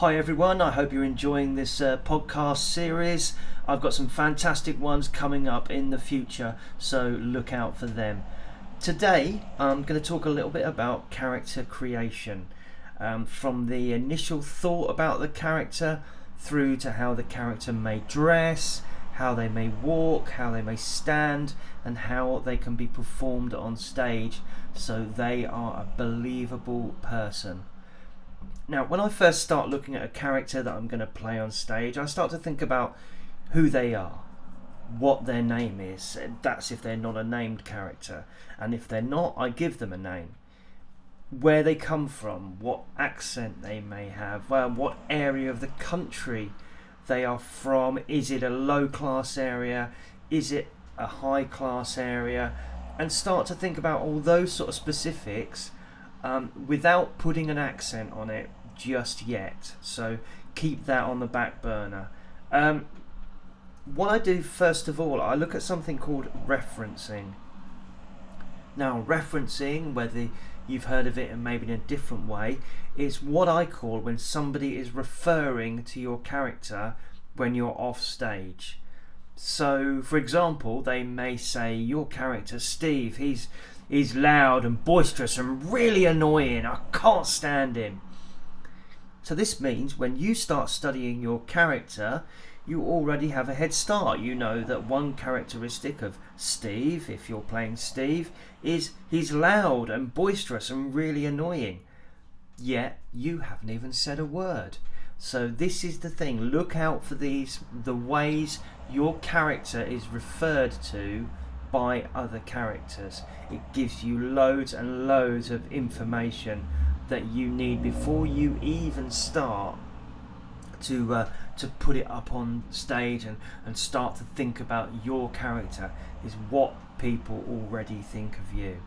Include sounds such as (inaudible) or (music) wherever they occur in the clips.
Hi everyone, I hope you're enjoying this uh, podcast series. I've got some fantastic ones coming up in the future, so look out for them. Today, I'm going to talk a little bit about character creation. Um, from the initial thought about the character through to how the character may dress, how they may walk, how they may stand, and how they can be performed on stage so they are a believable person. Now, when I first start looking at a character that I'm going to play on stage, I start to think about who they are, what their name is. That's if they're not a named character. And if they're not, I give them a name. Where they come from, what accent they may have, well, what area of the country they are from. Is it a low class area? Is it a high class area? And start to think about all those sort of specifics um, without putting an accent on it just yet. So keep that on the back burner. Um, what I do first of all, I look at something called referencing. Now, referencing, whether you've heard of it and maybe in a different way, is what I call when somebody is referring to your character when you're off stage. So, for example, they may say your character Steve, he's he's loud and boisterous and really annoying. I can't stand him. So this means when you start studying your character, you already have a head start. You know that one characteristic of Steve, if you're playing Steve, is he's loud and boisterous and really annoying. Yet you haven't even said a word. So this is the thing. Look out for these the ways your character is referred to by other characters. It gives you loads and loads of information that you need before you even start to uh, to put it up on stage and, and start to think about your character is what people already think of you.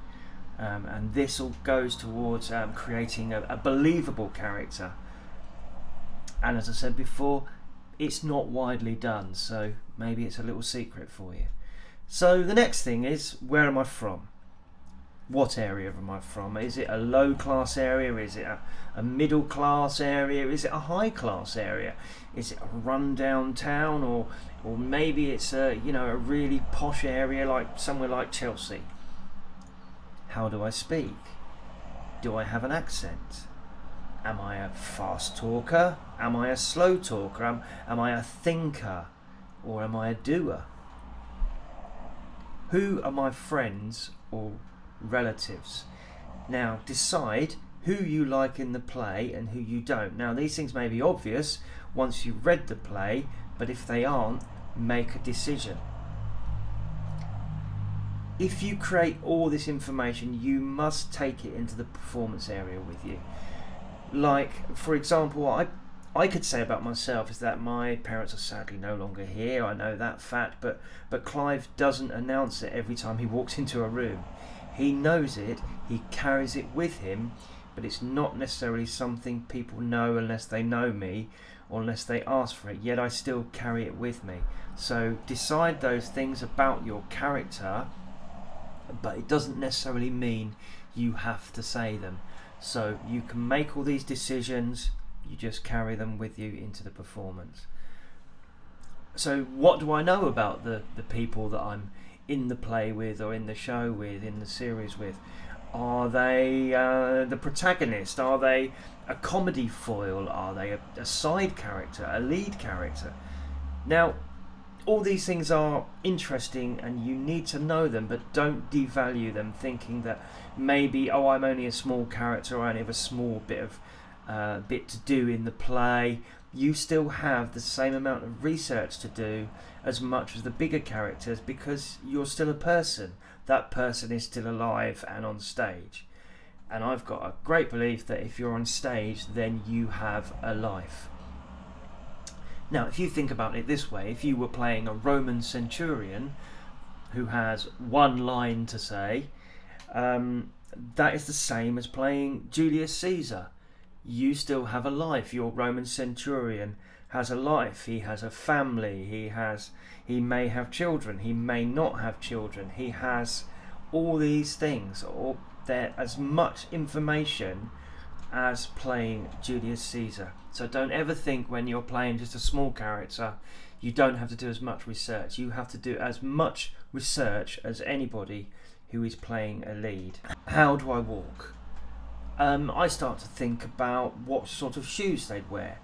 Um, and this all goes towards um, creating a, a believable character. And as I said before, it's not widely done, so maybe it's a little secret for you. So the next thing is where am I from? What area am I from? Is it a low class area? Is it a, a middle class area? Is it a high class area? Is it a rundown town or or maybe it's a you know a really posh area like somewhere like Chelsea? How do I speak? Do I have an accent? Am I a fast talker? Am I a slow talker? Am, am I a thinker? Or am I a doer? Who are my friends or relatives. Now, decide who you like in the play and who you don't. Now, these things may be obvious once you've read the play, but if they aren't, make a decision. If you create all this information, you must take it into the performance area with you. Like, for example, I I could say about myself is that my parents are sadly no longer here. I know that fact, but but Clive doesn't announce it every time he walks (laughs) into a room. He knows it, he carries it with him, but it's not necessarily something people know unless they know me or unless they ask for it, yet I still carry it with me. So decide those things about your character, but it doesn't necessarily mean you have to say them. So you can make all these decisions, you just carry them with you into the performance. So, what do I know about the, the people that I'm in the play with or in the show with, in the series with? Are they uh, the protagonist? Are they a comedy foil? Are they a, a side character, a lead character? Now, all these things are interesting and you need to know them, but don't devalue them thinking that maybe, oh, I'm only a small character, I only have a small bit of uh, bit to do in the play. You still have the same amount of research to do as much as the bigger characters because you're still a person. That person is still alive and on stage. And I've got a great belief that if you're on stage, then you have a life. Now, if you think about it this way, if you were playing a Roman centurion who has one line to say, um, that is the same as playing Julius Caesar. You still have a life. Your Roman centurion has a life, he has a family, he has he may have children, he may not have children, he has all these things, or there as much information as playing Julius Caesar. So don't ever think when you're playing just a small character, you don't have to do as much research. You have to do as much research as anybody who is playing a lead. How do I walk? Um, I start to think about what sort of shoes they'd wear.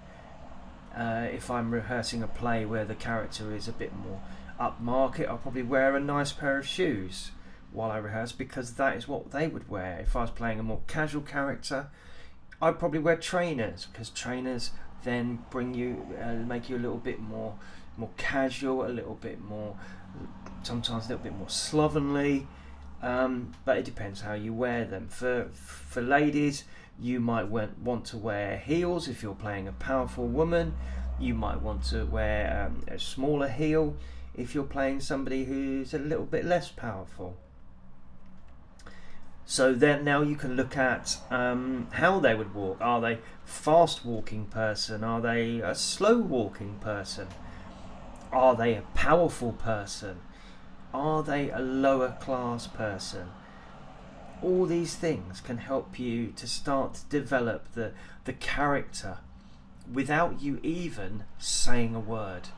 Uh, if I'm rehearsing a play where the character is a bit more upmarket, I'll probably wear a nice pair of shoes while I rehearse because that is what they would wear. If I was playing a more casual character, I'd probably wear trainers because trainers then bring you, uh, make you a little bit more, more casual, a little bit more, sometimes a little bit more slovenly. Um, but it depends how you wear them. For for ladies, you might want, to wear heels if you're playing a powerful woman. You might want to wear um, a smaller heel if you're playing somebody who's a little bit less powerful. So then now you can look at um, how they would walk. Are they fast walking person? Are they a slow walking person? Are they a powerful person? Are they a lower class person? All these things can help you to start to develop the, the character without you even saying a word.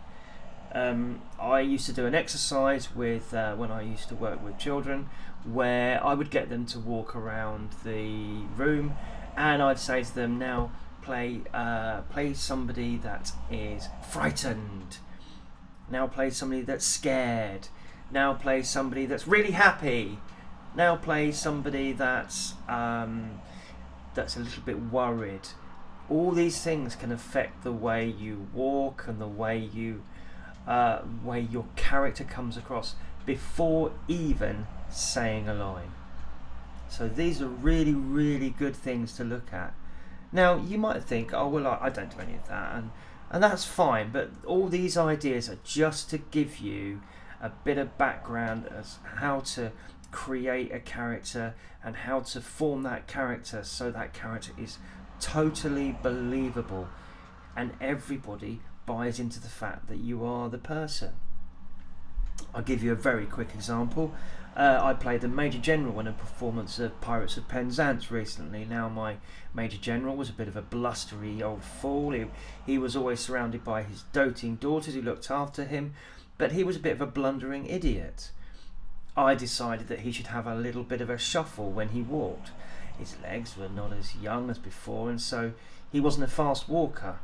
Um, I used to do an exercise with uh, when I used to work with children where I would get them to walk around the room and I'd say to them now play uh, play somebody that is frightened now play somebody that's scared now play somebody that's really happy now play somebody that's um, that's a little bit worried all these things can affect the way you walk and the way you uh, way your character comes across before even saying a line. So these are really, really good things to look at. Now you might think, oh well, I, I don't do any of that, and and that's fine. But all these ideas are just to give you a bit of background as how to create a character and how to form that character so that character is totally believable and everybody buys into the fact that you are the person. I'll give you a very quick example. Uh, I played the Major General in a performance of Pirates of Penzance recently. Now, my Major General was a bit of a blustery old fool. He, he was always surrounded by his doting daughters who looked after him, but he was a bit of a blundering idiot. I decided that he should have a little bit of a shuffle when he walked. His legs were not as young as before, and so he wasn't a fast walker.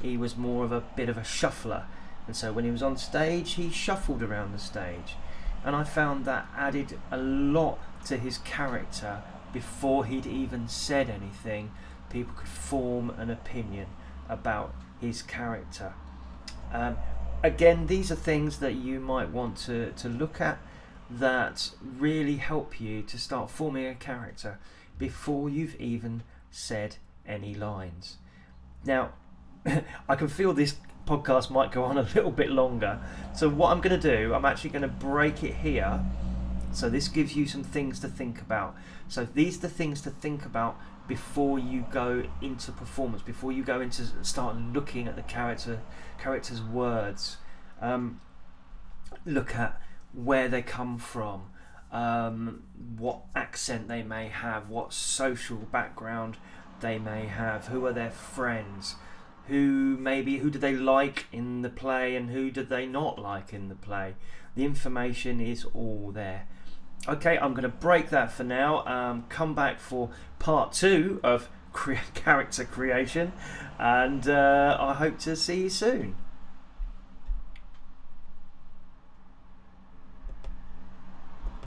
He was more of a bit of a shuffler, and so when he was on stage, he shuffled around the stage and I found that added a lot to his character before he'd even said anything. People could form an opinion about his character. Um, again, these are things that you might want to, to look at that really help you to start forming a character before you've even said any lines. Now, (laughs) I can feel this podcast might go on a little bit longer. So what I'm going to do, I'm actually going to break it here. So this gives you some things to think about. So these are the things to think about before you go into performance, before you go into start looking at the character character's words. Um, look at where they come from, um, what accent they may have, what social background they may have, who are their friends who maybe who do they like in the play and who do they not like in the play. The information is all there. Okay, I'm going to break that for now. Um, come back for part two of cre- (laughs) character creation, and uh, I hope to see you soon.